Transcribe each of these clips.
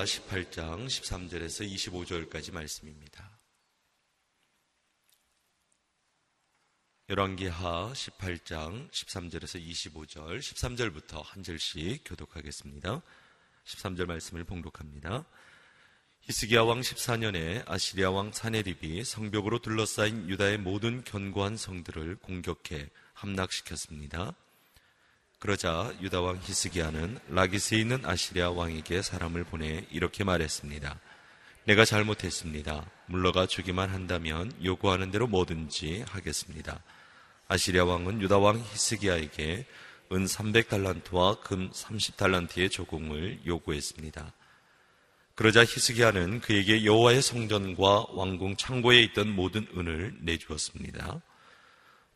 열왕기하 18장 13절에서 25절까지 말씀입니다. 열왕기하 18장 13절에서 25절, 13절부터 한 절씩 교독하겠습니다. 13절 말씀을 봉독합니다. 히스기야 왕 14년에 아시리아 왕 사네립이 성벽으로 둘러싸인 유다의 모든 견고한 성들을 공격해 함락시켰습니다. 그러자 유다 왕 히스기야는 라기스에 있는 아시리아 왕에게 사람을 보내 이렇게 말했습니다. 내가 잘못했습니다. 물러가 주기만 한다면 요구하는 대로 뭐든지 하겠습니다. 아시리아 왕은 유다 왕 히스기야에게 은 300달란트와 금 30달란트의 조공을 요구했습니다. 그러자 히스기야는 그에게 여호와의 성전과 왕궁 창고에 있던 모든 은을 내주었습니다.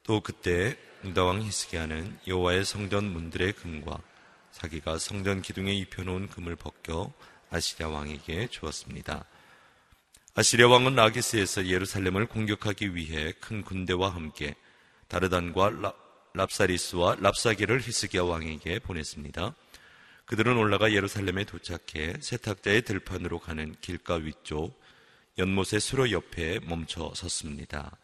또 그때 유다왕 히스기야는 여호와의 성전 문들의 금과 자기가 성전 기둥에 입혀놓은 금을 벗겨 아시리아 왕에게 주었습니다. 아시리아 왕은 라기스에서 예루살렘을 공격하기 위해 큰 군대와 함께 다르단과 라, 랍사리스와 랍사기를 히스기야 왕에게 보냈습니다. 그들은 올라가 예루살렘에 도착해 세탁자의 들판으로 가는 길가 위쪽 연못의 수로 옆에 멈춰 섰습니다.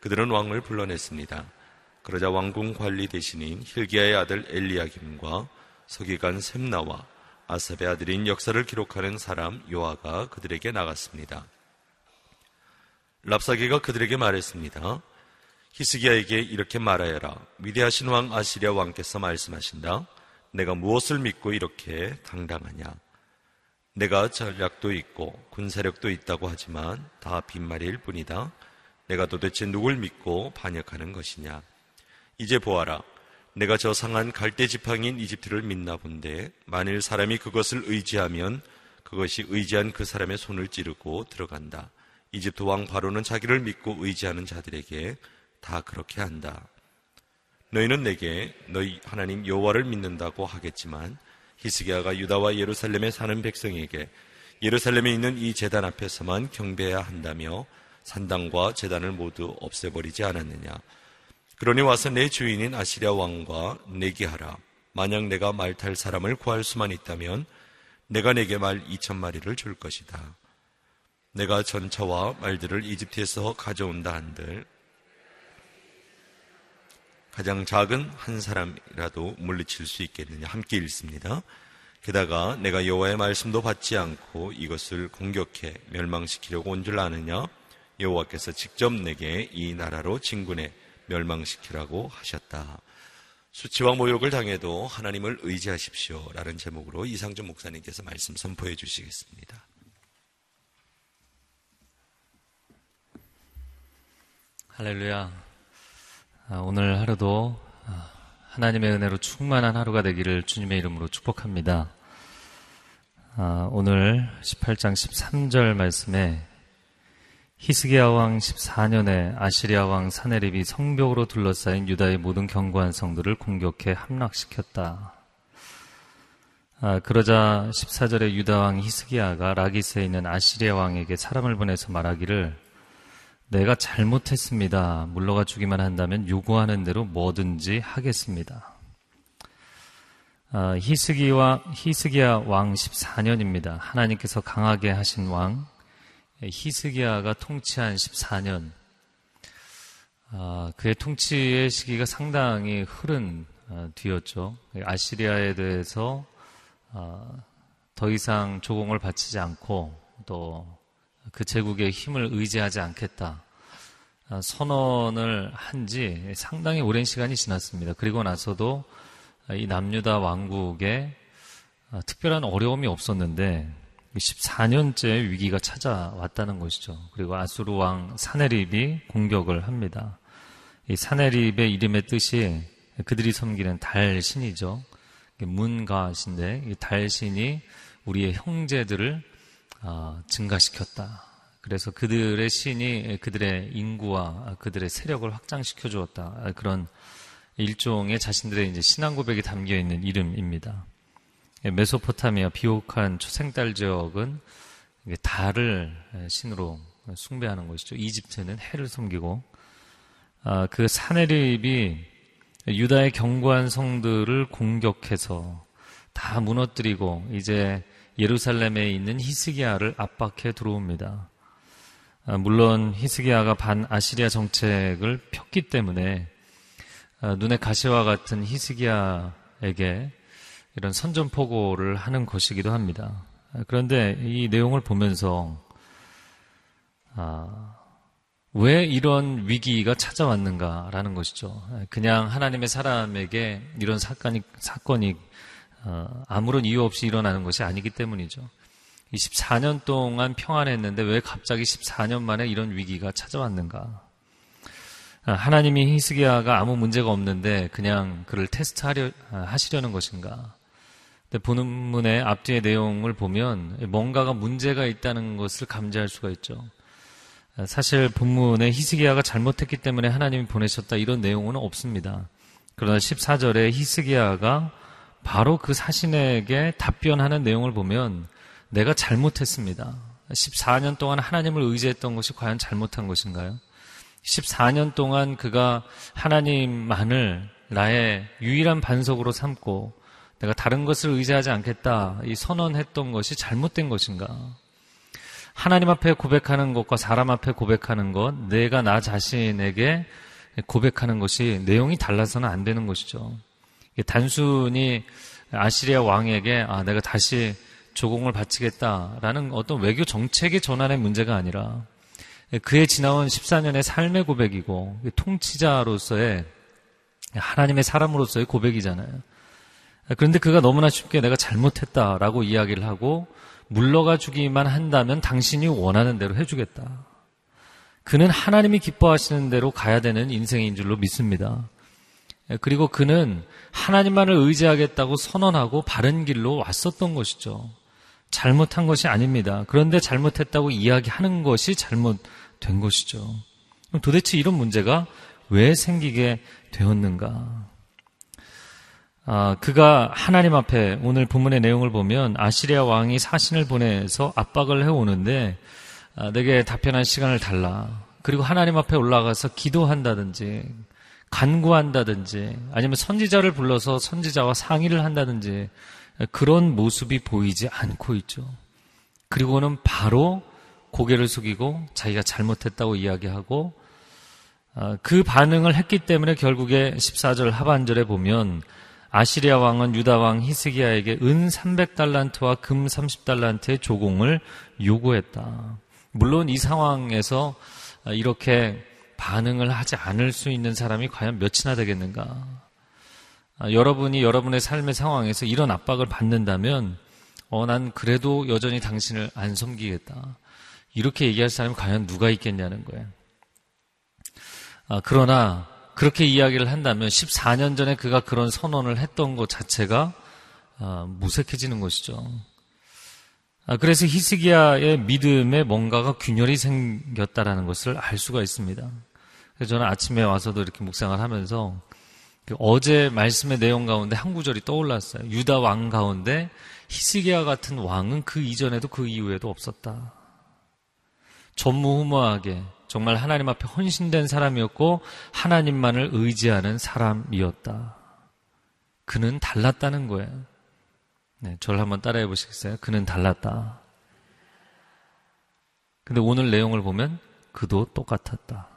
그들은 왕을 불러냈습니다. 그러자 왕궁 관리 대신인 힐기야의 아들 엘리야김과 서기관 셈나와 아삽의 아들인 역사를 기록하는 사람 요아가 그들에게 나갔습니다. 랍사기가 그들에게 말했습니다. 히스기야에게 이렇게 말하여라. 위대하신 왕 아시리아 왕께서 말씀하신다. 내가 무엇을 믿고 이렇게 당당하냐? 내가 전략도 있고 군사력도 있다고 하지만 다 빈말일 뿐이다. 내가 도대체 누굴 믿고 반역하는 것이냐? 이제 보아라. 내가 저 상한 갈대 지팡인 이집트를 믿나 본데 만일 사람이 그것을 의지하면 그것이 의지한 그 사람의 손을 찌르고 들어간다. 이집트 왕 바로는 자기를 믿고 의지하는 자들에게 다 그렇게 한다. 너희는 내게 너희 하나님 여호와를 믿는다고 하겠지만 히스기야가 유다와 예루살렘에 사는 백성에게 예루살렘에 있는 이 제단 앞에서만 경배해야 한다며 산당과 제단을 모두 없애버리지 않았느냐. 그러니 와서 내 주인인 아시리아 왕과 내기하라. 만약 내가 말 탈 사람을 구할 수만 있다면 내가 내게 말 2천 마리를 줄 것이다. 내가 전차와 말들을 이집트에서 가져온다 한들 가장 작은 한 사람이라도 물리칠 수 있겠느냐 함께 읽습니다. 게다가 내가 여호와의 말씀도 받지 않고 이것을 공격해 멸망시키려고 온 줄 아느냐 여호와께서 직접 내게 이 나라로 진군해 멸망시키라고 하셨다. 수치와 모욕을 당해도 하나님을 의지하십시오. 라는 제목으로 이상준 목사님께서 말씀 선포해 주시겠습니다. 할렐루야. 아, 오늘 하루도 아, 하나님의 은혜로 충만한 하루가 되기를 주님의 이름으로 축복합니다. 아, 오늘 18장 13절 말씀에 히스기야 왕 14년에 아시리아 왕 사네립이 성벽으로 둘러싸인 유다의 모든 견고한 성들을 공격해 함락시켰다. 그러자 14절에 유다 왕 히스기야가 라기스에 있는 아시리아 왕에게 사람을 보내서 말하기를 내가 잘못했습니다. 물러가 주기만 한다면 요구하는 대로 뭐든지 하겠습니다. 아, 히스기와 히스기야 왕 14년입니다. 하나님께서 강하게 하신 왕 히스기야가 통치한 14년. 아, 그의 통치의 시기가 상당히 흐른 아, 뒤였죠. 아시리아에 대해서 아, 더 이상 조공을 바치지 않고 또 그 제국의 힘을 의지하지 않겠다. 아, 선언을 한 지 상당히 오랜 시간이 지났습니다. 그리고 나서도 이 남유다 왕국에 아, 특별한 어려움이 없었는데 14년째 위기가 찾아왔다는 것이죠. 그리고 아수르 왕 사네립이 공격을 합니다. 이 사네립의 이름의 뜻이 그들이 섬기는 달 신이죠. 문가신데 이 달신이 우리의 형제들을 아, 증가시켰다. 그래서 그들의 신이 그들의 인구와 그들의 세력을 확장시켜 주었다. 그런 일종의 자신들의 이제 신앙 고백이 담겨 있는 이름입니다. 메소포타미아 비옥한 초생달 지역은 달을 신으로 숭배하는 것이죠. 이집트는 해를 섬기고 아, 그 사내립이 유다의 견고한 성들을 공격해서 다 무너뜨리고 이제 예루살렘에 있는 히스기야를 압박해 들어옵니다. 아, 물론 히스기야가 반 아시리아 정책을 폈기 때문에 아, 눈에 가시와 같은 히스기야에게 이런 선전포고를 하는 것이기도 합니다. 아, 그런데 이 내용을 보면서 아, 왜 이런 위기가 찾아왔는가라는 것이죠. 그냥 하나님의 사람에게 이런 사건이 사건이 어, 아무런 이유 없이 일어나는 것이 아니기 때문이죠. 24년 동안 평안했는데 왜 갑자기 14년 만에 이런 위기가 찾아왔는가? 아, 하나님이 히스기야가 아무 문제가 없는데 그냥 그를 테스트하려 아, 하시려는 것인가? 본문의 앞뒤의 내용을 보면 뭔가가 문제가 있다는 것을 감지할 수가 있죠. 아, 사실 본문에 히스기야가 잘못했기 때문에 하나님이 보내셨다 이런 내용은 없습니다. 그러나 14절에 히스기야가 바로 그 사신에게 답변하는 내용을 보면 내가 잘못했습니다. 14년 동안 하나님을 의지했던 것이 과연 잘못한 것인가요? 14년 동안 그가 하나님만을 나의 유일한 반석으로 삼고 내가 다른 것을 의지하지 않겠다 이 선언했던 것이 잘못된 것인가? 하나님 앞에 고백하는 것과 사람 앞에 고백하는 것, 내가 나 자신에게 고백하는 것이 내용이 달라서는 안 되는 것이죠. 단순히 아시리아 왕에게 아, 내가 다시 조공을 바치겠다라는 어떤 외교 정책의 전환의 문제가 아니라 그의 지나온 14년의 삶의 고백이고 통치자로서의 하나님의 사람으로서의 고백이잖아요. 그런데 그가 너무나 쉽게 내가 잘못했다라고 이야기를 하고 물러가 주기만 한다면 당신이 원하는 대로 해주겠다. 그는 하나님이 기뻐하시는 대로 가야 되는 인생인 줄로 믿습니다. 예, 그리고 그는 하나님만을 의지하겠다고 선언하고 바른 길로 왔었던 것이죠. 잘못한 것이 아닙니다. 그런데 잘못했다고 이야기하는 것이 잘못된 것이죠. 도대체 이런 문제가 왜 생기게 되었는가? 아, 그가 하나님 앞에 오늘 본문의 내용을 보면 아시리아 왕이 사신을 보내서 압박을 해오는데 아, 내게 답변할 시간을 달라. 그리고 하나님 앞에 올라가서 기도한다든지 간구한다든지 아니면 선지자를 불러서 선지자와 상의를 한다든지 그런 모습이 보이지 않고 있죠. 그리고는 바로 고개를 숙이고 자기가 잘못했다고 이야기하고 아, 그 반응을 했기 때문에 결국에 14절 하반절에 보면 아시리아 왕은 유다 왕 히스기야에게 은 300달란트와 금 30달란트의 조공을 요구했다. 물론 이 상황에서 이렇게 반응을 하지 않을 수 있는 사람이 과연 몇이나 되겠는가? 아, 여러분이 여러분의 삶의 상황에서 이런 압박을 받는다면, 어, 난 그래도 여전히 당신을 안 섬기겠다. 이렇게 얘기할 사람이 과연 누가 있겠냐는 거예요. 아, 그러나, 그렇게 이야기를 한다면 14년 전에 그가 그런 선언을 했던 것 자체가 아, 무색해지는 것이죠. 아, 그래서 히스기야의 믿음에 뭔가가 균열이 생겼다라는 것을 알 수가 있습니다. 그래서 저는 아침에 와서도 이렇게 묵상을 하면서 그 어제 말씀의 내용 가운데 한 구절이 떠올랐어요. 유다 왕 가운데 히스기야 같은 왕은 그 이전에도 그 이후에도 없었다. 전무후무하게 정말 하나님 앞에 헌신된 사람이었고 하나님만을 의지하는 사람이었다. 그는 달랐다는 거예요. 네, 저를 한번 따라해 보시겠어요? 그는 달랐다. 근데 오늘 내용을 보면 그도 똑같았다.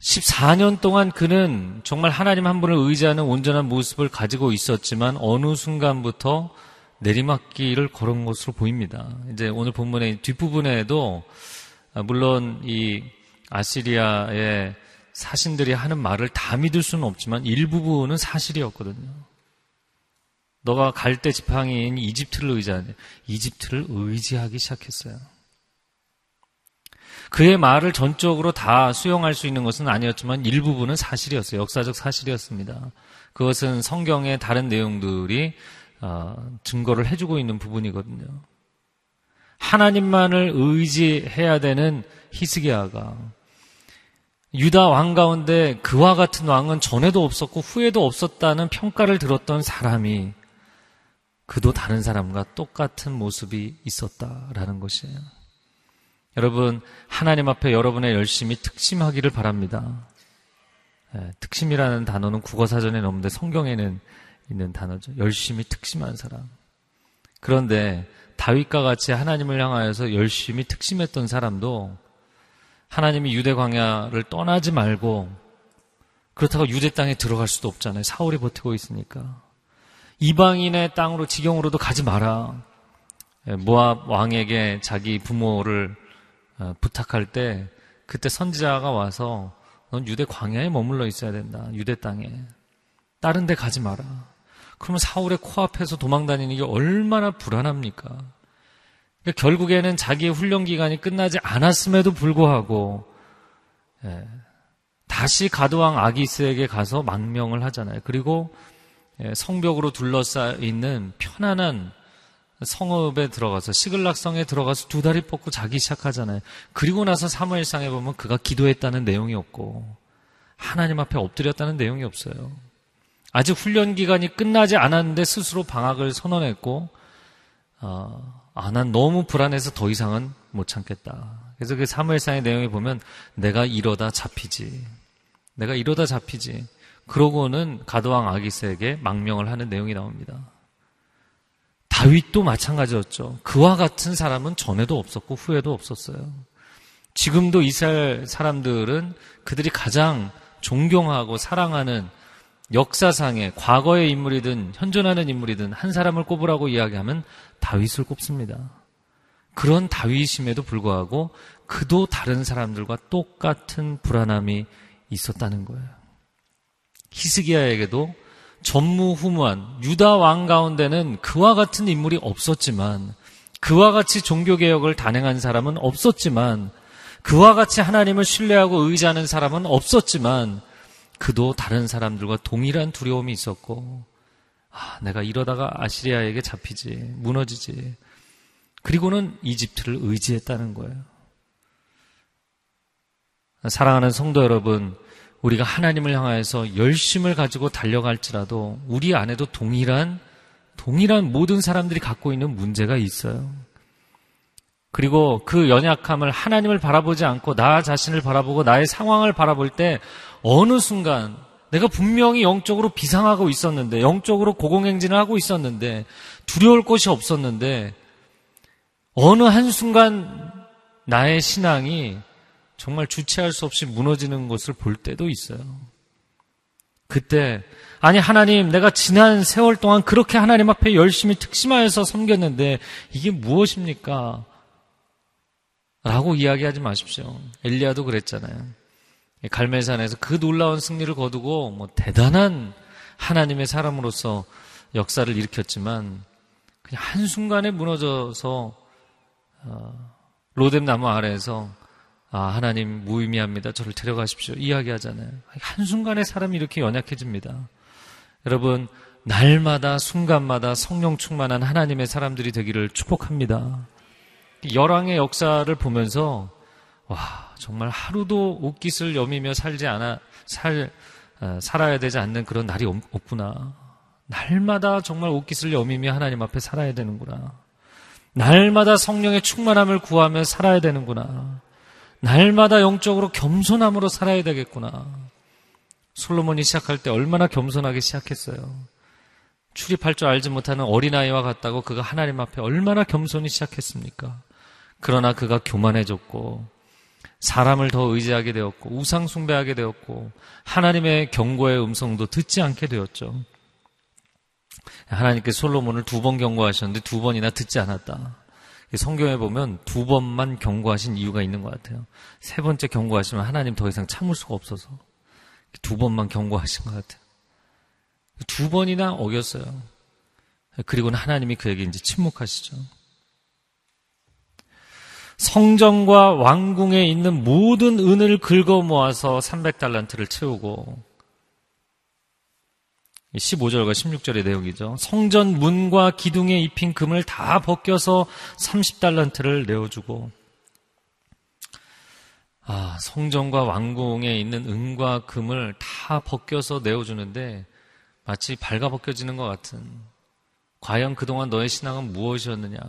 14년 동안 그는 정말 하나님 한 분을 의지하는 온전한 모습을 가지고 있었지만 어느 순간부터 내리막길을 걸은 것으로 보입니다. 이제 오늘 본문의 뒷부분에도 물론 이 아시리아의 사신들이 하는 말을 다 믿을 수는 없지만 일부분은 사실이었거든요. 너가 갈때 지팡이인 이집트를 의지하냐. 이집트를 의지하기 시작했어요. 그의 말을 전적으로 다 수용할 수 있는 것은 아니었지만 일부분은 사실이었어요. 역사적 사실이었습니다. 그것은 성경의 다른 내용들이 어, 증거를 해주고 있는 부분이거든요. 하나님만을 의지해야 되는 히스기야가 유다 왕 가운데 그와 같은 왕은 전에도 없었고 후에도 없었다는 평가를 들었던 사람이 그도 다른 사람과 똑같은 모습이 있었다라는 것이에요. 여러분, 하나님 앞에 여러분의 열심이 특심하기를 바랍니다. 예, 특심이라는 단어는 국어 사전에 없는데 성경에는 있는 단어죠. 열심히 특심한 사람. 그런데 다윗과 같이 하나님을 향하여서 열심히 특심했던 사람도 하나님이 유대 광야를 떠나지 말고 그렇다고 유대 땅에 들어갈 수도 없잖아요. 사울이 버티고 있으니까. 이방인의 땅으로 지경으로도 가지 마라. 예, 모압 왕에게 자기 부모를 어, 부탁할 때 그때 선지자가 와서 넌 유대 광야에 머물러 있어야 된다. 유대 땅에. 다른 데 가지 마라. 그러면 사울의 코앞에서 도망다니는 게 얼마나 불안합니까? 그러니까 결국에는 자기의 훈련 기간이 끝나지 않았음에도 불구하고 예, 다시 가드왕 아기스에게 가서 망명을 하잖아요. 그리고 예, 성벽으로 둘러싸여 있는 편안한 성읍에 들어가서 시글락성에 들어가서 두 다리 뻗고 자기 시작하잖아요. 그리고 나서 사무엘상에 보면 그가 기도했다는 내용이 없고 하나님 앞에 엎드렸다는 내용이 없어요. 아직 훈련 기간이 끝나지 않았는데 스스로 방학을 선언했고 어, 아, 난 너무 불안해서 더 이상은 못 참겠다. 그래서 그 사무엘상의 내용에 보면 내가 이러다 잡히지. 내가 이러다 잡히지. 그러고는 가드왕 아기스에게 망명을 하는 내용이 나옵니다. 다윗도 마찬가지였죠. 그와 같은 사람은 전에도 없었고 후에도 없었어요. 지금도 이스라엘 사람들은 그들이 가장 존경하고 사랑하는 역사상의 과거의 인물이든 현존하는 인물이든 한 사람을 꼽으라고 이야기하면 다윗을 꼽습니다. 그런 다윗임에도 불구하고 그도 다른 사람들과 똑같은 불안함이 있었다는 거예요. 히스기야에게도 전무후무한 유다 왕 가운데는 그와 같은 인물이 없었지만 그와 같이 종교 개혁을 단행한 사람은 없었지만 그와 같이 하나님을 신뢰하고 의지하는 사람은 없었지만 그도 다른 사람들과 동일한 두려움이 있었고 아, 내가 이러다가 아시리아에게 잡히지 무너지지 그리고는 이집트를 의지했다는 거예요. 사랑하는 성도 여러분, 우리가 하나님을 향하여서 열심을 가지고 달려갈지라도 우리 안에도 동일한 동일한 모든 사람들이 갖고 있는 문제가 있어요. 그리고 그 연약함을 하나님을 바라보지 않고 나 자신을 바라보고 나의 상황을 바라볼 때 어느 순간 내가 분명히 영적으로 비상하고 있었는데 영적으로 고공행진을 하고 있었는데 두려울 것이 없었는데 어느 한순간 나의 신앙이 정말 주체할 수 없이 무너지는 것을 볼 때도 있어요. 그때 아니 하나님 내가 지난 세월 동안 그렇게 하나님 앞에 열심히 특심하여서 섬겼는데 이게 무엇입니까? 라고 이야기하지 마십시오. 엘리야도 그랬잖아요. 갈멜산에서 그 놀라운 승리를 거두고 뭐 대단한 하나님의 사람으로서 역사를 일으켰지만 그냥 한순간에 무너져서 어, 로뎀 나무 아래에서 아, 하나님 무의미합니다. 저를 데려가십시오. 이야기하잖아요. 한순간에 사람이 이렇게 연약해집니다. 여러분, 날마다, 순간마다 성령 충만한 하나님의 사람들이 되기를 축복합니다. 열왕의 역사를 보면서, 와, 정말 하루도 옷깃을 여미며 살지 않아, 살, 어, 살아야 되지 않는 그런 날이 없구나. 날마다 정말 옷깃을 여미며 하나님 앞에 살아야 되는구나. 날마다 성령의 충만함을 구하며 살아야 되는구나. 날마다 영적으로 겸손함으로 살아야 되겠구나. 솔로몬이 시작할 때 얼마나 겸손하게 시작했어요. 출입할 줄 알지 못하는 어린아이와 같다고 그가 하나님 앞에 얼마나 겸손히 시작했습니까? 그러나 그가 교만해졌고, 사람을 더 의지하게 되었고, 우상 숭배하게 되었고, 하나님의 경고의 음성도 듣지 않게 되었죠. 하나님께 솔로몬을 두 번 경고하셨는데 두 번이나 듣지 않았다. 성경에 보면 두 번만 경고하신 이유가 있는 것 같아요. 세 번째 경고하시면 하나님 더 이상 참을 수가 없어서 두 번만 경고하신 것 같아요. 두 번이나 어겼어요. 그리고는 하나님이 그에게 이제 침묵하시죠. 성전과 왕궁에 있는 모든 은을 긁어 모아서 300달란트를 채우고 15절과 16절의 내용이죠. 성전 문과 기둥에 입힌 금을 다 벗겨서 30달란트를 내어주고, 아, 성전과 왕궁에 있는 은과 금을 다 벗겨서 내어주는데 마치 발가 벗겨지는 것 같은 과연 그동안 너의 신앙은 무엇이었느냐.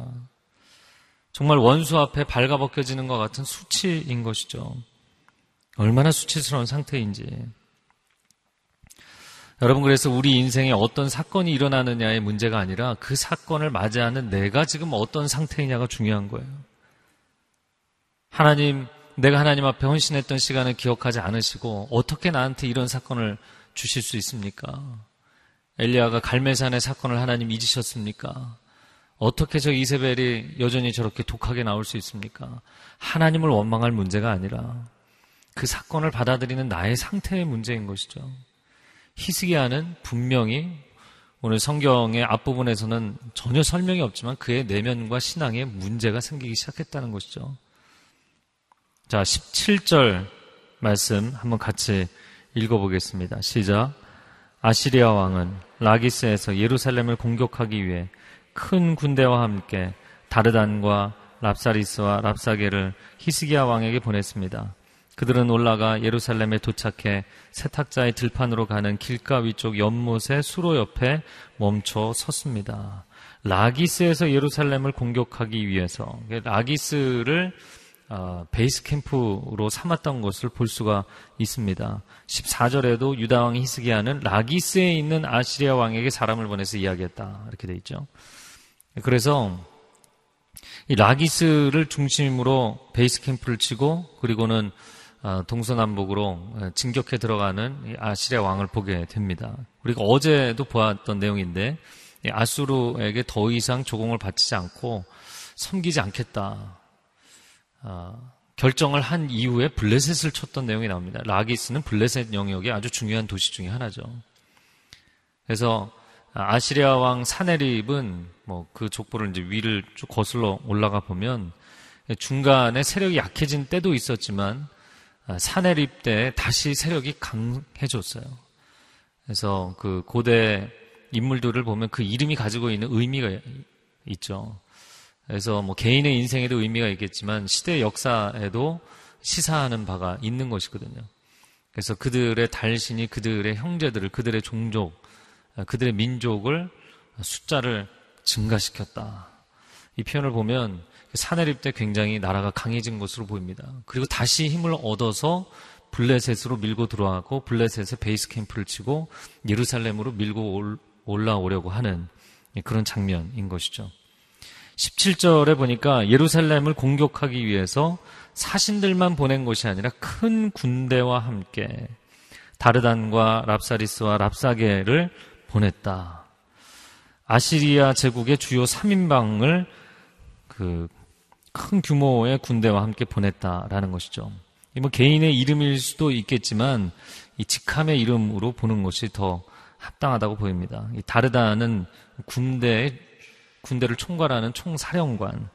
정말 원수 앞에 발가 벗겨지는 것 같은 수치인 것이죠. 얼마나 수치스러운 상태인지. 여러분 그래서 우리 인생에 어떤 사건이 일어나느냐의 문제가 아니라 그 사건을 맞이하는 내가 지금 어떤 상태이냐가 중요한 거예요. 하나님, 내가 하나님 앞에 헌신했던 시간을 기억하지 않으시고 어떻게 나한테 이런 사건을 주실 수 있습니까? 엘리야가 갈매산의 사건을 하나님 잊으셨습니까? 어떻게 저 이세벨이 여전히 저렇게 독하게 나올 수 있습니까? 하나님을 원망할 문제가 아니라 그 사건을 받아들이는 나의 상태의 문제인 것이죠. 히스기야는 분명히 오늘 성경의 앞부분에서는 전혀 설명이 없지만 그의 내면과 신앙에 문제가 생기기 시작했다는 것이죠. 자, 17절 말씀 한번 같이 읽어보겠습니다. 시작. 아시리아 왕은 라기스에서 예루살렘을 공격하기 위해 큰 군대와 함께 다르단과 랍사리스와 랍사게를 히스기야 왕에게 보냈습니다. 그들은 올라가 예루살렘에 도착해 세탁자의 들판으로 가는 길가 위 쪽 연못의 수로 옆에 멈춰 섰습니다. 라기스에서 예루살렘을 공격하기 위해서 라기스를 어, 베이스 캠프로 삼았던 것을 볼 수가 있습니다. 14절에도 유다 왕 히스기야는 라기스에 있는 아시리아 왕에게 사람을 보내서 이야기했다. 이렇게 돼 있죠. 그래서 이 라기스를 중심으로 베이스 캠프를 치고 그리고는 어, 동서남북으로 어, 진격해 들어가는 아시리아 왕을 보게 됩니다. 우리가 어제도 보았던 내용인데 아수르에게 더 이상 조공을 바치지 않고 섬기지 않겠다. 어, 결정을 한 이후에 블레셋을 쳤던 내용이 나옵니다. 라기스는 블레셋 영역의 아주 중요한 도시 중의 하나죠. 그래서 아시리아 왕 사네립은 뭐 그 족보를 이제 위를 쭉 거슬러 올라가 보면 중간에 세력이 약해진 때도 있었지만 아, 사내립 때 다시 세력이 강해졌어요. 그래서 그 고대 인물들을 보면 그 이름이 가지고 있는 의미가 있죠. 그래서 뭐 개인의 인생에도 의미가 있겠지만 시대 역사에도 시사하는 바가 있는 것이거든요. 그래서 그들의 달신이 그들의 형제들을 그들의 종족, 그들의 민족을 숫자를 증가시켰다. 이 표현을 보면 사내립 때 굉장히 나라가 강해진 것으로 보입니다. 그리고 다시 힘을 얻어서 블레셋으로 밀고 들어가고 블레셋에 베이스 캠프를 치고 예루살렘으로 밀고 올라오려고 하는 그런 장면인 것이죠. 17절에 보니까 예루살렘을 공격하기 위해서 사신들만 보낸 것이 아니라 큰 군대와 함께 다르단과 랍사리스와 랍사게를 보냈다. 아시리아 제국의 주요 3인방을 그 큰 규모의 군대와 함께 보냈다라는 것이죠. 뭐 개인의 이름일 수도 있겠지만 이 직함의 이름으로 보는 것이 더 합당하다고 보입니다. 이 다르다는 군대 군대를 총괄하는 총사령관,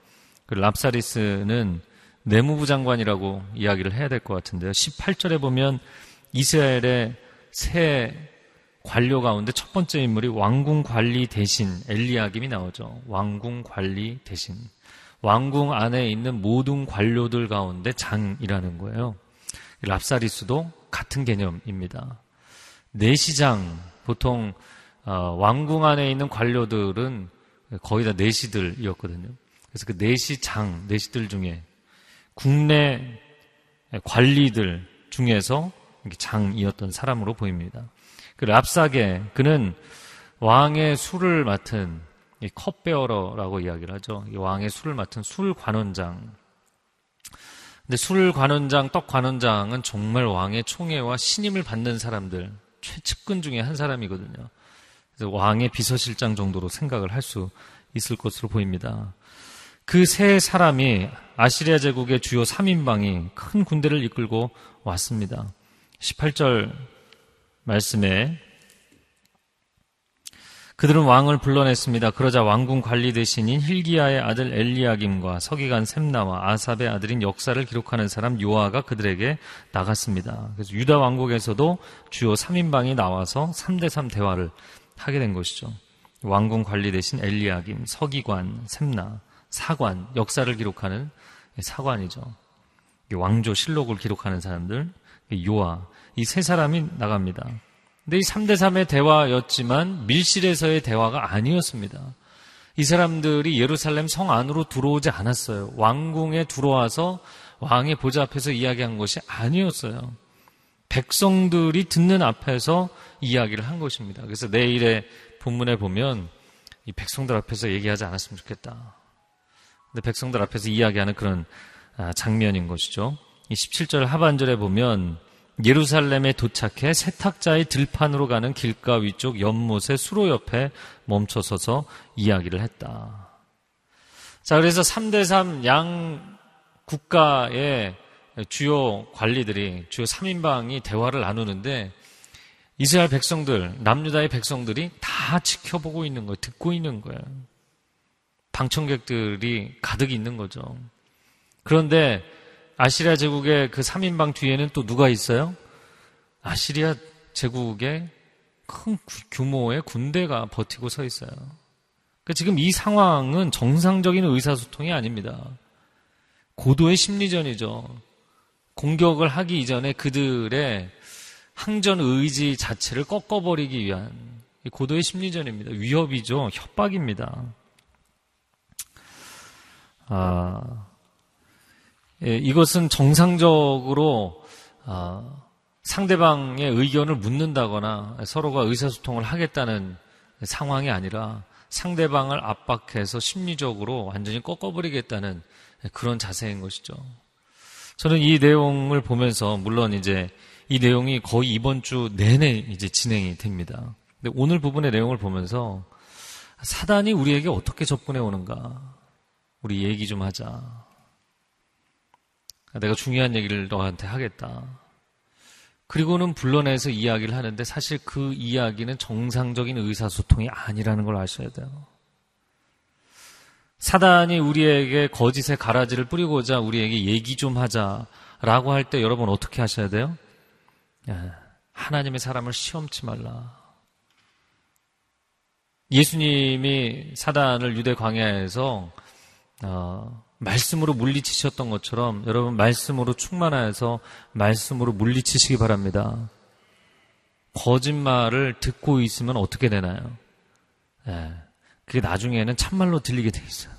그 랍사리스는 내무부 장관이라고 이야기를 해야 될 것 같은데요. 18절에 보면 이스라엘의 새 관료 가운데 첫 번째 인물이 왕궁 관리 대신 엘리야김이 나오죠. 왕궁 관리 대신. 왕궁 안에 있는 모든 관료들 가운데 장이라는 거예요. 랍사리스도 같은 개념입니다. 내시장 보통 어, 왕궁 안에 있는 관료들은 거의 다 내시들이었거든요. 그래서 그 내시장, 내시들 중에 국내 관리들 중에서 장이었던 사람으로 보입니다. 그 랍사게 그는 왕의 술을 맡은 컵베어러라고 이야기를 하죠. 왕의 술을 맡은 술 관원장. 근데 술 관원장, 떡 관원장은 정말 왕의 총애와 신임을 받는 사람들, 최측근 중에 한 사람이거든요. 그래서 왕의 비서실장 정도로 생각을 할 수 있을 것으로 보입니다. 그 세 사람이 아시리아 제국의 주요 3인방이 큰 군대를 이끌고 왔습니다. 18절 말씀에 그들은 왕을 불러냈습니다. 그러자 왕궁 관리 대신인 힐기야의 아들 엘리야김과 서기관 셈나와 아삽의 아들인 역사를 기록하는 사람 요아가 그들에게 나갔습니다. 그래서 유다 왕국에서도 주요 3인방이 나와서 3대3 대화를 하게 된 것이죠. 왕궁 관리 대신 엘리야김, 서기관, 셈나, 사관, 역사를 기록하는 사관이죠. 왕조 실록을 기록하는 사람들, 요아, 이 세 사람이 나갑니다. 근데 이 3대 3의 대화였지만 밀실에서의 대화가 아니었습니다. 이 사람들이 예루살렘 성 안으로 들어오지 않았어요. 왕궁에 들어와서 왕의 보좌 앞에서 이야기한 것이 아니었어요. 백성들이 듣는 앞에서 이야기를 한 것입니다. 그래서 내일의 본문에 보면 이 백성들 앞에서 얘기하지 않았으면 좋겠다. 근데 백성들 앞에서 이야기하는 그런 아, 장면인 것이죠. 이 17절 하반절에 보면 예루살렘에 도착해 세탁자의 들판으로 가는 길가 위쪽 연못의 수로 옆에 멈춰서서 이야기를 했다. 자, 그래서 3대3 양 국가의 주요 관리들이, 주요 3인방이 대화를 나누는데 이스라엘 백성들, 남유다의 백성들이 다 지켜보고 있는 거예요. 듣고 있는 거예요. 방청객들이 가득 있는 거죠. 그런데 아시리아 제국의 그 3인방 뒤에는 또 누가 있어요? 아시리아 제국의 큰 규모의 군대가 버티고 서 있어요. 그러니까 지금 이 상황은 정상적인 의사소통이 아닙니다. 고도의 심리전이죠. 공격을 하기 이전에 그들의 항전 의지 자체를 꺾어버리기 위한 고도의 심리전입니다. 위협이죠. 협박입니다. 아, 예, 이것은 정상적으로 아, 상대방의 의견을 묻는다거나 서로가 의사소통을 하겠다는 상황이 아니라 상대방을 압박해서 심리적으로 완전히 꺾어버리겠다는 그런 자세인 것이죠. 저는 이 내용을 보면서 물론 이제 이 내용이 거의 이번 주 내내 이제 진행이 됩니다. 근데 오늘 부분의 내용을 보면서 사단이 우리에게 어떻게 접근해 오는가 우리 얘기 좀 하자. 내가 중요한 얘기를 너한테 하겠다. 그리고는 불러내서 이야기를 하는데 사실 그 이야기는 정상적인 의사소통이 아니라는 걸 아셔야 돼요. 사단이 우리에게 거짓의 가라지를 뿌리고자 우리에게 얘기 좀 하자라고 할 때 여러분 어떻게 하셔야 돼요? 하나님의 사람을 시험치 말라. 예수님이 사단을 유대 광야에서 어, 말씀으로 물리치셨던 것처럼 여러분 말씀으로 충만하여서 말씀으로 물리치시기 바랍니다. 거짓말을 듣고 있으면 어떻게 되나요? 예, 그게 나중에는 참말로 들리게 돼 있어요.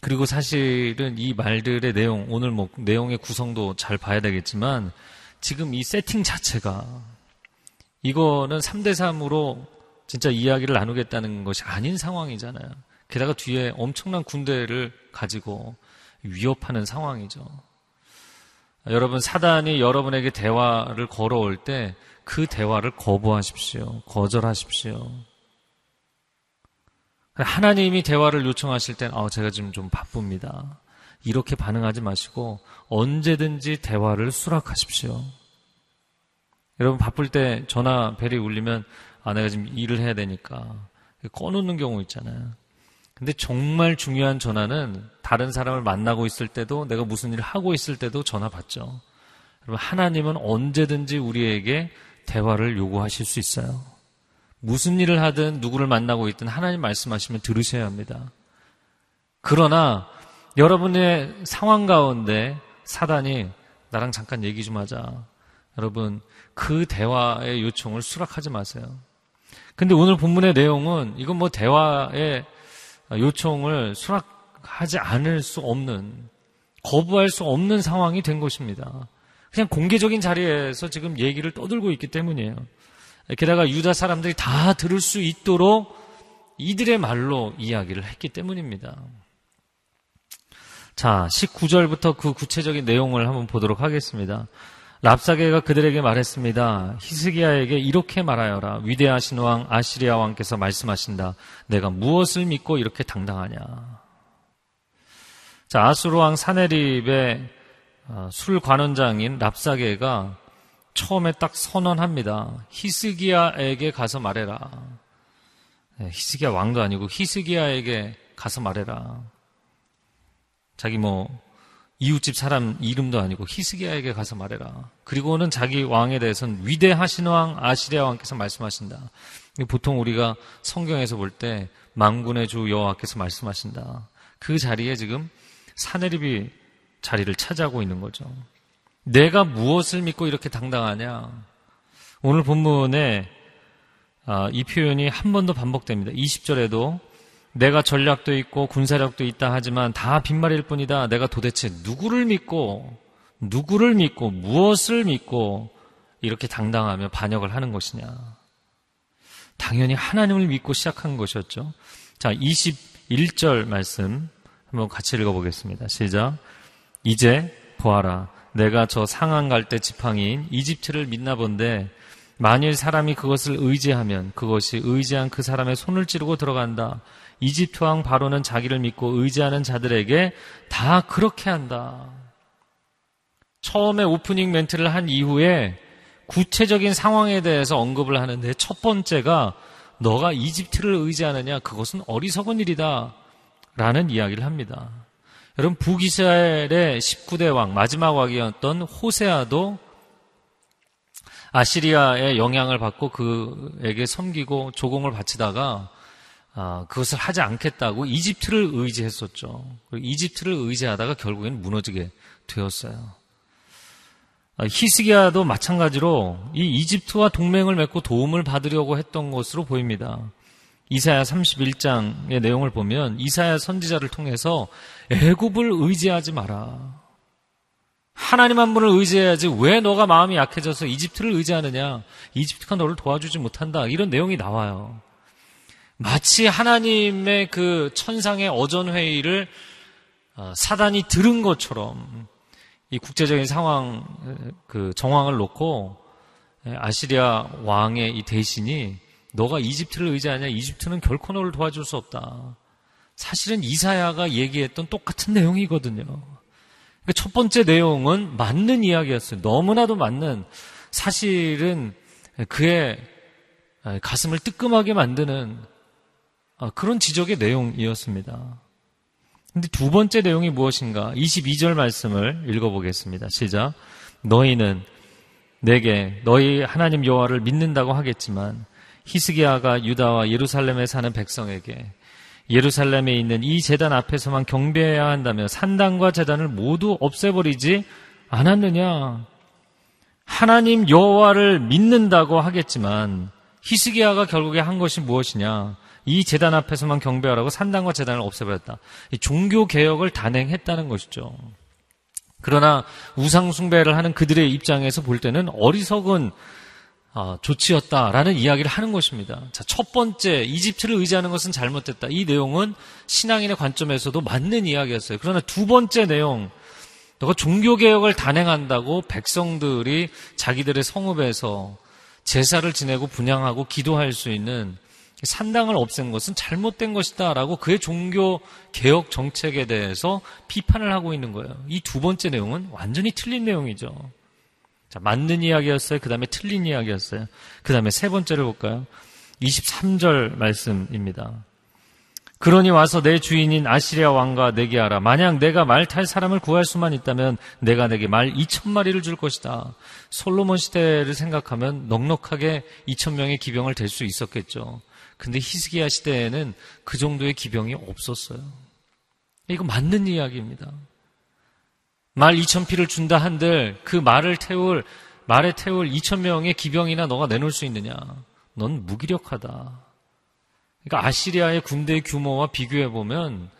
그리고 사실은 이 말들의 내용, 오늘 뭐 내용의 구성도 잘 봐야 되겠지만 지금 이 세팅 자체가 이거는 3대3으로 진짜 이야기를 나누겠다는 것이 아닌 상황이잖아요. 게다가 뒤에 엄청난 군대를 가지고 위협하는 상황이죠. 여러분, 사단이 여러분에게 대화를 걸어올 때 그 대화를 거부하십시오. 거절하십시오. 하나님이 대화를 요청하실 땐, 아, 제가 지금 좀 바쁩니다. 이렇게 반응하지 마시고 언제든지 대화를 수락하십시오. 여러분 바쁠 때 전화 벨이 울리면 아 내가 지금 일을 해야 되니까 꺼놓는 경우 있잖아요. 근데 정말 중요한 전화는 다른 사람을 만나고 있을 때도 내가 무슨 일을 하고 있을 때도 전화 받죠. 여러분 하나님은 언제든지 우리에게 대화를 요구하실 수 있어요. 무슨 일을 하든 누구를 만나고 있든 하나님 말씀하시면 들으셔야 합니다. 그러나 여러분의 상황 가운데 사단이 나랑 잠깐 얘기 좀 하자. 여러분 그 대화의 요청을 수락하지 마세요. 근데 오늘 본문의 내용은 이건 뭐 대화의 요청을 수락하지 않을 수 없는, 거부할 수 없는 상황이 된 것입니다. 그냥 공개적인 자리에서 지금 얘기를 떠들고 있기 때문이에요. 게다가 유다 사람들이 다 들을 수 있도록 이들의 말로 이야기를 했기 때문입니다. 자, 19절부터 그 구체적인 내용을 한번 보도록 하겠습니다. 랍사게가 그들에게 말했습니다. 히스기야에게 이렇게 말하여라. 위대하신 왕 아시리아 왕께서 말씀하신다. 내가 무엇을 믿고 이렇게 당당하냐. 자, 아수르 왕 사네립의 어, 술 관원장인 랍사게가 처음에 딱 선언합니다. 히스기야에게 가서 말해라. 네, 히스기야 왕도 아니고 히스기야에게 가서 말해라. 자기 뭐 이웃집 사람 이름도 아니고 히스기야에게 가서 말해라. 그리고는 자기 왕에 대해서는 위대하신 왕 아시리아 왕께서 말씀하신다. 보통 우리가 성경에서 볼 때 망군의 주 여호와께서 말씀하신다. 그 자리에 지금 사내립이 자리를 차지하고 있는 거죠. 내가 무엇을 믿고 이렇게 당당하냐? 오늘 본문에 아, 이 표현이 한 번 더 반복됩니다. 20절에도 내가 전략도 있고 군사력도 있다 하지만 다 빈말일 뿐이다. 내가 도대체 누구를 믿고 누구를 믿고 무엇을 믿고 이렇게 당당하며 반역을 하는 것이냐? 당연히 하나님을 믿고 시작한 것이었죠. 자, 21절 말씀 한번 같이 읽어보겠습니다. 시작. 이제 보아라. 내가 저 상한 갈때 지팡이인 이집트를 믿나 본데 만일 사람이 그것을 의지하면 그것이 의지한 그 사람의 손을 찌르고 들어간다. 이집트 왕 바로는 자기를 믿고 의지하는 자들에게 다 그렇게 한다. 처음에 오프닝 멘트를 한 이후에 구체적인 상황에 대해서 언급을 하는데 첫 번째가 너가 이집트를 의지하느냐 그것은 어리석은 일이다 라는 이야기를 합니다. 여러분 북이스라엘의 19대 왕 마지막 왕이었던 호세아도 아시리아의 영향을 받고 그에게 섬기고 조공을 바치다가 아, 그것을 하지 않겠다고 이집트를 의지했었죠. 이집트를 의지하다가 결국엔 무너지게 되었어요. 아, 히스기야도 마찬가지로 이 이집트와 동맹을 맺고 도움을 받으려고 했던 것으로 보입니다. 이사야 31장의 내용을 보면 이사야 선지자를 통해서 애굽을 의지하지 마라. 하나님 한 분을 의지해야지 왜 너가 마음이 약해져서 이집트를 의지하느냐? 이집트가 너를 도와주지 못한다. 이런 내용이 나와요. 마치 하나님의 그 천상의 어전 회의를 어, 사단이 들은 것처럼 이 국제적인 상황 그 정황을 놓고 아시리아 왕의 이 대신이 너가 이집트를 의지하냐? 이집트는 결코 너를 도와줄 수 없다. 사실은 이사야가 얘기했던 똑같은 내용이거든요. 그러니까 첫 번째 내용은 맞는 이야기였어요. 너무나도 맞는 사실은 그의 가슴을 뜨끔하게 만드는 그런 지적의 내용이었습니다. 근데 두 번째 내용이 무엇인가? 22절 말씀을 읽어보겠습니다. 시작. 너희는 내게 너희 하나님 여호와를 믿는다고 하겠지만 히스기야가 유다와 예루살렘에 사는 백성에게 예루살렘에 있는 이 재단 앞에서만 경배해야 한다며 산당과 재단을 모두 없애버리지 않았느냐? 하나님 여호와를 믿는다고 하겠지만 히스기야가 결국에 한 것이 무엇이냐? 이 재단 앞에서만 경배하라고 산당과 재단을 없애버렸다. 종교 개혁을 단행했다는 것이죠. 그러나 우상 숭배를 하는 그들의 입장에서 볼 때는 어리석은 아, 조치였다라는 이야기를 하는 것입니다. 자, 첫 번째 이집트를 의지하는 것은 잘못됐다. 이 내용은 신앙인의 관점에서도 맞는 이야기였어요. 그러나 두 번째 내용, 너가 종교 개혁을 단행한다고 백성들이 자기들의 성읍에서 제사를 지내고 분양하고 기도할 수 있는 산당을 없앤 것은 잘못된 것이다라고 그의 종교 개혁 정책에 대해서 비판을 하고 있는 거예요. 이 두 번째 내용은 완전히 틀린 내용이죠. 자, 맞는 이야기였어요. 그 다음에 틀린 이야기였어요. 그 다음에 세 번째를 볼까요? 23절 말씀입니다. 그러니 와서 내 주인인 아시리아 왕과 내게 하라. 만약 내가 말 탈 사람을 구할 수만 있다면 내가 내게 말 2천 마리를 줄 것이다. 솔로몬 시대를 생각하면 넉넉하게 2천 명의 기병을 댈 수 있었겠죠. 근데 히스기야 시대에는 그 정도의 기병이 없었어요. 이거 맞는 이야기입니다. 말 2천 피를 준다 한들 그 말을 태울 말에 태울 2천 명의 기병이나 너가 내놓을 수 있느냐? 넌 무기력하다. 그러니까 아시리아의 군대 규모와 비교해 보면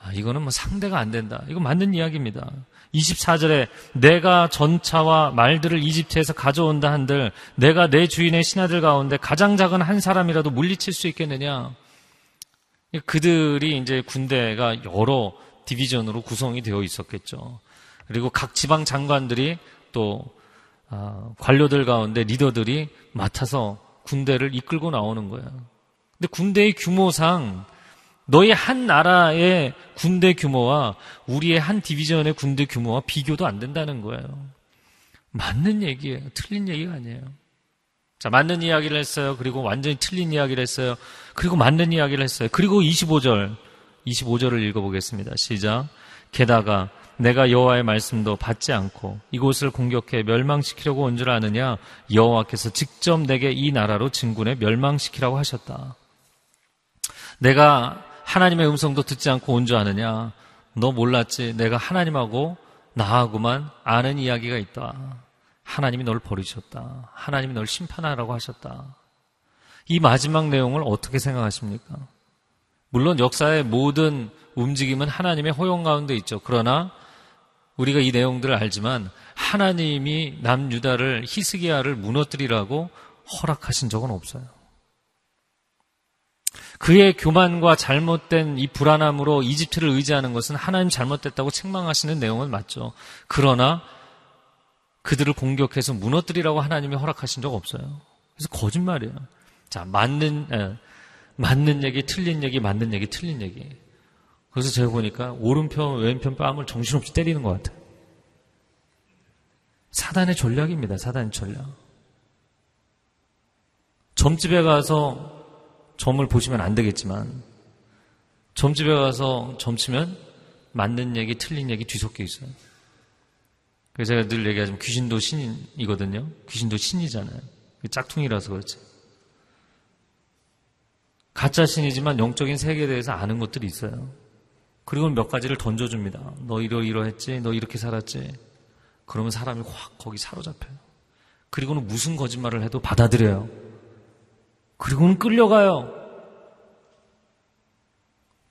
아, 이거는 뭐 상대가 안 된다. 이거 맞는 이야기입니다. 24절에 내가 전차와 말들을 이집트에서 가져온다 한들 내가 내 주인의 신하들 가운데 가장 작은 한 사람이라도 물리칠 수 있겠느냐? 그들이 이제 군대가 여러 디비전으로 구성이 되어 있었겠죠. 그리고 각 지방 장관들이 또 아, 관료들 가운데 리더들이 맡아서 군대를 이끌고 나오는 거예요. 근데 군대의 규모상 너희 한 나라의 군대 규모와 우리의 한 디비전의 군대 규모와 비교도 안 된다는 거예요. 맞는 얘기예요. 틀린 얘기가 아니에요. 자, 맞는 이야기를 했어요. 그리고 완전히 틀린 이야기를 했어요. 그리고 맞는 이야기를 했어요. 그리고 25절, 25절을 읽어보겠습니다. 시작. 게다가 내가 여호와의 말씀도 받지 않고 이곳을 공격해 멸망시키려고 온 줄 아느냐 여호와께서 직접 내게 이 나라로 진군해 멸망시키라고 하셨다. 내가 하나님의 음성도 듣지 않고 온 줄 아느냐 너 몰랐지 내가 하나님하고 나하고만 아는 이야기가 있다. 하나님이 널 버리셨다. 하나님이 널 심판하라고 하셨다. 이 마지막 내용을 어떻게 생각하십니까? 물론 역사의 모든 움직임은 하나님의 허용 가운데 있죠. 그러나 우리가 이 내용들을 알지만 하나님이 남유다를 히스기야를 무너뜨리라고 허락하신 적은 없어요. 그의 교만과 잘못된 이 불안함으로 이집트를 의지하는 것은 하나님 잘못됐다고 책망하시는 내용은 맞죠. 그러나 그들을 공격해서 무너뜨리라고 하나님이 허락하신 적 없어요. 그래서 거짓말이에요. 자, 맞는, 에, 맞는 얘기, 틀린 얘기, 맞는 얘기, 틀린 얘기. 그래서 제가 보니까 오른편, 왼편 뺨을 정신없이 때리는 것 같아요. 사단의 전략입니다. 사단의 전략. 점집에 가서 점을 보시면 안 되겠지만 점집에 가서 점치면 맞는 얘기, 틀린 얘기 뒤섞여 있어요. 그래서 제가 늘 얘기하지만 귀신도 신이거든요. 귀신도 신이잖아요. 짝퉁이라서 그렇지. 가짜 신이지만 영적인 세계에 대해서 아는 것들이 있어요. 그리고 몇 가지를 던져줍니다. 너 이러이러했지? 너 이렇게 살았지? 그러면 사람이 확 거기 사로잡혀요. 그리고는 무슨 거짓말을 해도 받아들여요. 그리고는 끌려가요.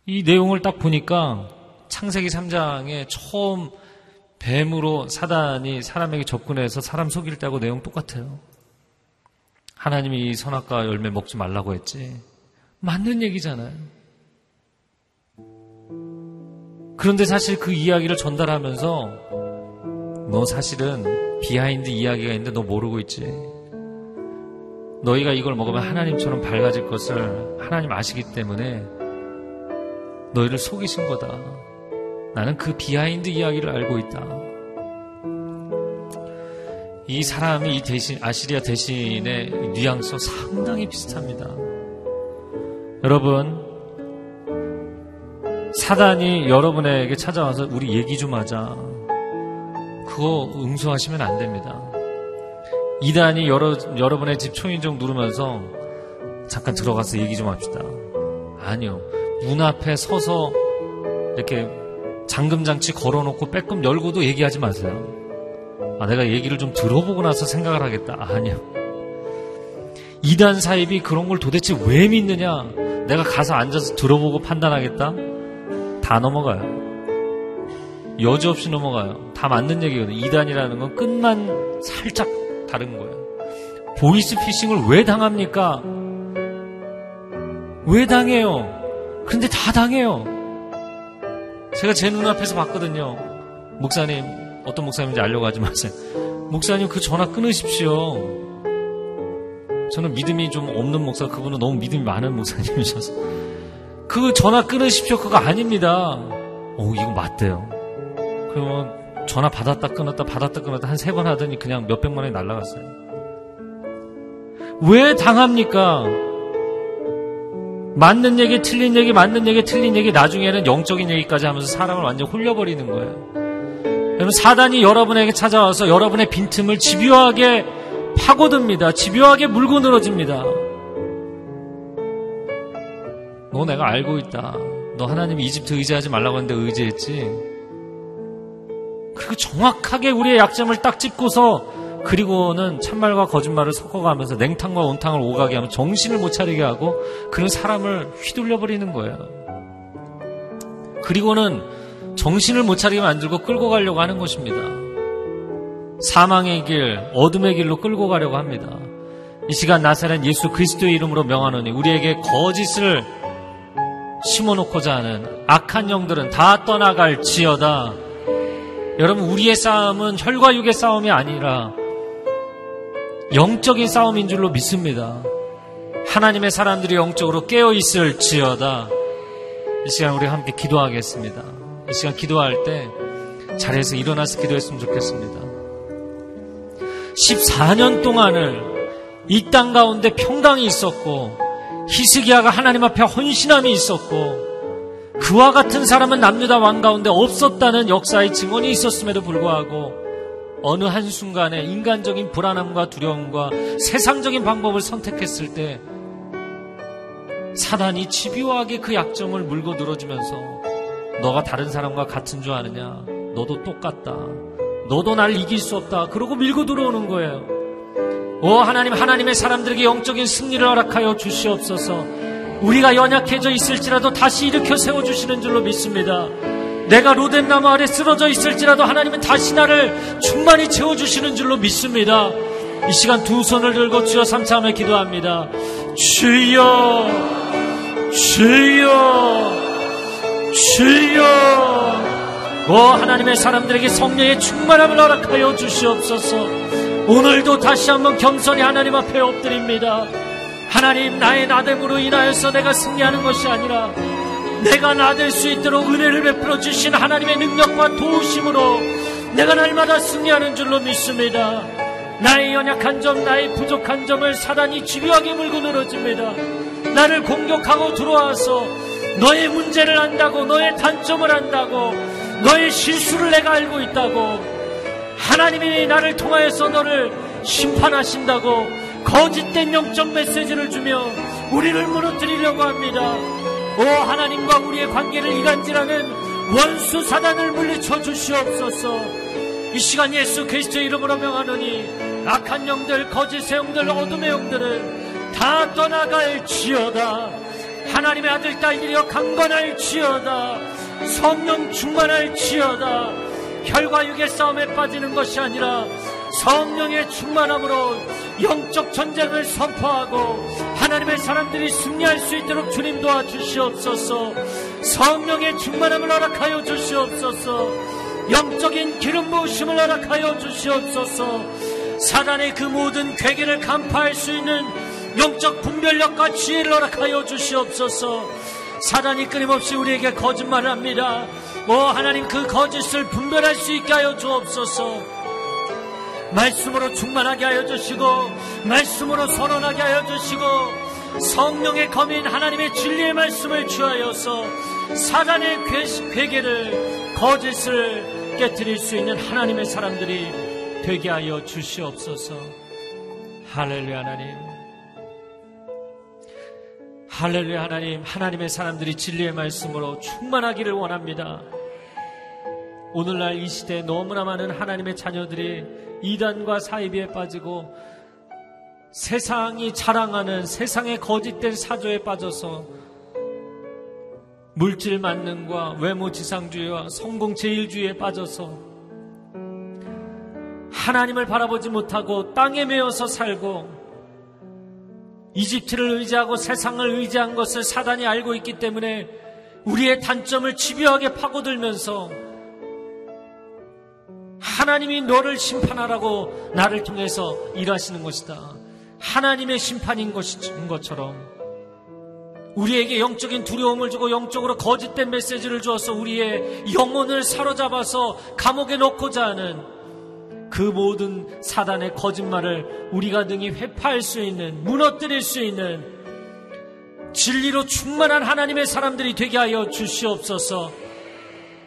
이 내용을 딱 보니까 창세기 3장에 처음 뱀으로 사단이 사람에게 접근해서 사람 속일 때하고 내용 똑같아요. 하나님이 이 선악과 열매 먹지 말라고 했지. 맞는 얘기잖아요. 그런데 사실 그 이야기를 전달하면서 너 사실은 behind 이야기가 있는데 너 모르고 있지. 너희가 이걸 먹으면 하나님처럼 밝아질 것을 하나님 아시기 때문에 너희를 속이신 거다. 나는 그 behind 이야기를 알고 있다. 이 사람이 이 대신, 아시리아 대신의 뉘앙스 상당히 비슷합니다. 여러분, 사단이 여러분에게 찾아와서 우리 얘기 좀 하자. 그거 응수하시면 안 됩니다. 이단이 여러, 여러분의 집 초인종 누르면서 잠깐 들어가서 얘기 좀 합시다. 아니요. 문 앞에 서서 이렇게 잠금장치 걸어놓고 빼끔 열고도 얘기하지 마세요. 아, 내가 얘기를 좀 들어보고 나서 생각을 하겠다. 아니요. 이단 사이비 그런 걸 도대체 왜 믿느냐? 내가 가서 앉아서 들어보고 판단하겠다? 다 넘어가요. 여지없이 넘어가요. 다 맞는 얘기거든요. 이단이라는 건 끝만 살짝 다른 거예요. 보이스 피싱을 왜 당합니까? 왜 당해요? 근데 다 당해요. 제가 제 눈앞에서 봤거든요. 목사님, 어떤 목사님인지 알려고 하지 마세요. 목사님, 그 전화 끊으십시오. 저는 믿음이 좀 없는 목사, 그분은 너무 믿음이 많은 목사님이셔서. 그 전화 끊으십시오. 그거 아닙니다. 오, 이거 맞대요. 그러면 전화 받았다 끊었다 받았다 끊었다 한 세 번 하더니 그냥 몇백만 원이 날라갔어요. 왜 당합니까? 맞는 얘기, 틀린 얘기, 맞는 얘기, 틀린 얘기, 나중에는 영적인 얘기까지 하면서 사람을 완전 홀려버리는 거예요. 여러분, 사단이 여러분에게 찾아와서 여러분의 빈틈을 집요하게 파고듭니다. 집요하게 물고 늘어집니다. 너 내가 알고 있다. 너 하나님 이집트 의지하지 말라고 했는데 의지했지. 그리고 정확하게 우리의 약점을 딱 짚고서 그리고는 참말과 거짓말을 섞어가면서 냉탕과 온탕을 오가게 하면 정신을 못 차리게 하고 그런 사람을 휘둘려 버리는 거예요. 그리고는 정신을 못 차리게 만들고 끌고 가려고 하는 것입니다. 사망의 길, 어둠의 길로 끌고 가려고 합니다. 이 시간 나사렛 예수 그리스도의 이름으로 명하노니 우리에게 거짓을 심어놓고자 하는 악한 영들은 다 떠나갈 지어다. 여러분, 우리의 싸움은 혈과 육의 싸움이 아니라 영적인 싸움인 줄로 믿습니다. 하나님의 사람들이 영적으로 깨어 있을 지어다. 이 시간 우리 함께 기도하겠습니다. 이 시간 기도할 때 자리에서 일어나서 기도했으면 좋겠습니다. 14년 동안을 이 땅 가운데 평강이 있었고 히스기야가 하나님 앞에 헌신함이 있었고 그와 같은 사람은 남유다 왕 가운데 없었다는 역사의 증언이 있었음에도 불구하고 어느 한순간에 인간적인 불안함과 두려움과 세상적인 방법을 선택했을 때 사단이 집요하게 그 약점을 물고 늘어지면서 너가 다른 사람과 같은 줄 아느냐? 너도 똑같다. 너도 날 이길 수 없다. 그러고 밀고 들어오는 거예요. 오 하나님 하나님의 사람들에게 영적인 승리를 허락하여 주시옵소서. 우리가 연약해져 있을지라도 다시 일으켜 세워주시는 줄로 믿습니다. 내가 로뎀나무 아래 쓰러져 있을지라도 하나님은 다시 나를 충만히 채워주시는 줄로 믿습니다. 이 시간 두 손을 들고 주여 삼창하며 기도합니다. 주여, 주여, 주여. 오 하나님의 사람들에게 성령의 충만함을 허락하여 주시옵소서. 오늘도 다시 한번 겸손히 하나님 앞에 엎드립니다. 하나님 나의 나됨으로 인하여서 내가 승리하는 것이 아니라 내가 나될 수 있도록 은혜를 베풀어 주신 하나님의 능력과 도우심으로 내가 날마다 승리하는 줄로 믿습니다. 나의 연약한 점, 나의 부족한 점을 사단이 집요하게 물고 늘어집니다. 나를 공격하고 들어와서 너의 문제를 안다고, 너의 단점을 안다고, 너의 실수를 내가 알고 있다고, 하나님이 나를 통하여서 너를 심판하신다고, 거짓된 영적 메시지를 주며 우리를 무너뜨리려고 합니다. 오 하나님과 우리의 관계를 이간질하는 원수 사단을 물리쳐 주시옵소서. 이 시간 예수 그리스도 이름으로 명하노니 악한 영들, 거짓의 영들, 어둠의 영들은 다 떠나갈지어다. 하나님의 아들 딸들이여 강건할지어다. 성령 충만할지어다. 혈과 육의 싸움에 빠지는 것이 아니라 성령의 충만함으로 영적 전쟁을 선포하고 하나님의 사람들이 승리할 수 있도록 주님 도와주시옵소서 성령의 충만함을 허락하여 주시옵소서 영적인 기름 부으심을 허락하여 주시옵소서 사단의 그 모든 괴계를 간파할 수 있는 영적 분별력과 지혜를 허락하여 주시옵소서 사단이 끊임없이 우리에게 거짓말을 합니다. 뭐 하나님 그 거짓을 분별할 수 있게 하여 주옵소서. 말씀으로 충만하게 하여 주시고 말씀으로 선언하게 하여 주시고 성령의 검인 하나님의 진리의 말씀을 주하여서 사단의 괴계를 거짓을 깨뜨릴 수 있는 하나님의 사람들이 되게 하여 주시옵소서. 할렐루야 하나님. 할렐루야 하나님. 하나님의 사람들이 진리의 말씀으로 충만하기를 원합니다. 오늘날 이 시대에 너무나 많은 하나님의 자녀들이 이단과 사이비에 빠지고 세상이 자랑하는 세상의 거짓된 사조에 빠져서 물질 만능과 외모 지상주의와 성공 제일주의에 빠져서 하나님을 바라보지 못하고 땅에 매여서 살고 이집트를 의지하고 세상을 의지한 것을 사단이 알고 있기 때문에 우리의 단점을 집요하게 파고들면서 하나님이 너를 심판하라고 나를 통해서 일하시는 것이다. 하나님의 심판인 것처럼 우리에게 영적인 두려움을 주고 영적으로 거짓된 메시지를 주어서 우리의 영혼을 사로잡아서 감옥에 넣고자 하는 그 모든 사단의 거짓말을 우리가 능히 회파할 수 있는 무너뜨릴 수 있는 진리로 충만한 하나님의 사람들이 되게 하여 주시옵소서.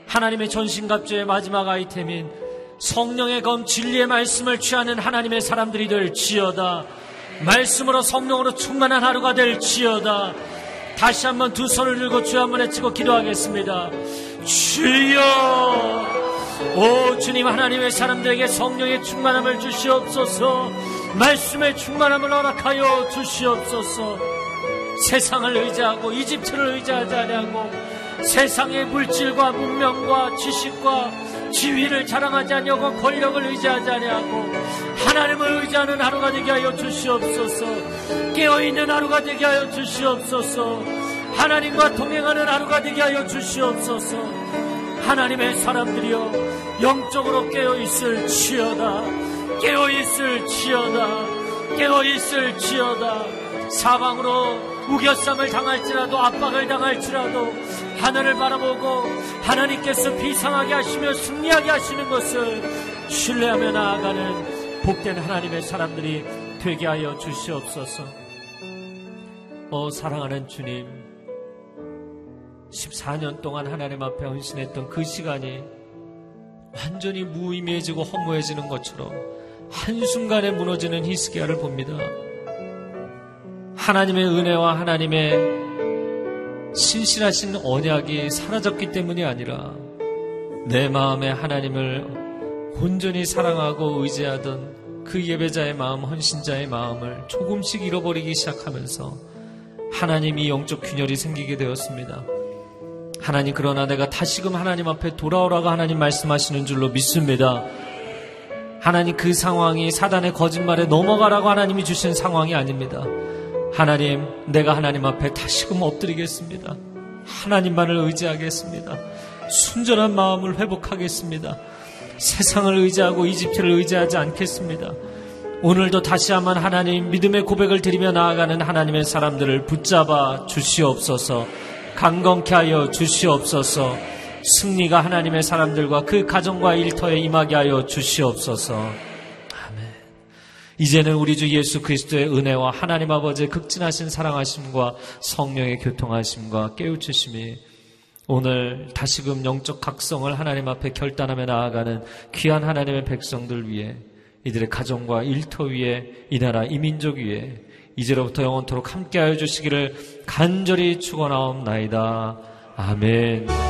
하나님의 전신갑주의 마지막 아이템인 성령의 검 진리의 말씀을 취하는 하나님의 사람들이 될 지어다. 말씀으로 성령으로 충만한 하루가 될 지어다. 다시 한번 두 손을 들고 주여 한번 외치고 기도하겠습니다. 주여! 오 주님 하나님의 사람들에게 성령의 충만함을 주시옵소서. 말씀의 충만함을 허락하여 주시옵소서. 세상을 의지하고 이집트를 의지하지 아니하고 세상의 물질과 문명과 지식과 지위를 자랑하지 아니하고 권력을 의지하지 아니하고 하나님을 의지하는 하루가 되게 하여 주시옵소서. 깨어 있는 하루가 되게 하여 주시옵소서. 하나님과 동행하는 하루가 되게 하여 주시옵소서. 하나님의 사람들이여 영적으로 깨어 있을 지어다. 깨어 있을 지어다. 깨어 있을 지어다. 사방으로 우겨쌈을 당할지라도 압박을 당할지라도 하늘을 바라보고 하나님께서 비상하게 하시며 승리하게 하시는 것을 신뢰하며 나아가는 복된 하나님의 사람들이 되게 하여 주시옵소서. 어, 사랑하는 주님. 14년 동안 하나님 앞에 헌신했던 그 시간이 완전히 무의미해지고 허무해지는 것처럼 한순간에 무너지는 히스기야를 봅니다. 하나님의 은혜와 하나님의 신실하신 언약이 사라졌기 때문이 아니라 내 마음에 하나님을 온전히 사랑하고 의지하던 그 예배자의 마음, 헌신자의 마음을 조금씩 잃어버리기 시작하면서 하나님이 영적 균열이 생기게 되었습니다. 하나님 그러나 내가 다시금 하나님 앞에 돌아오라고 하나님 말씀하시는 줄로 믿습니다. 하나님 그 상황이 사단의 거짓말에 넘어가라고 하나님이 주신 상황이 아닙니다. 하나님 내가 하나님 앞에 다시금 엎드리겠습니다. 하나님만을 의지하겠습니다. 순전한 마음을 회복하겠습니다. 세상을 의지하고 이집트를 의지하지 않겠습니다. 오늘도 다시 한번 하나님 믿음의 고백을 드리며 나아가는 하나님의 사람들을 붙잡아 주시옵소서. 강건케 하여 주시옵소서. 승리가 하나님의 사람들과 그 가정과 일터에 임하게 하여 주시옵소서. 이제는 우리 주 예수 그리스도의 은혜와 하나님 아버지의 극진하신 사랑하심과 성령의 교통하심과 깨우치심이 오늘 다시금 영적 각성을 하나님 앞에 결단하며 나아가는 귀한 하나님의 백성들 위해 이들의 가정과 일터 위에 이 나라 이민족 위에 이제로부터 영원토록 함께하여 주시기를 간절히 축원하옵나이다. 아멘.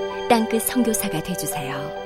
땅끝 성교사가 되주세요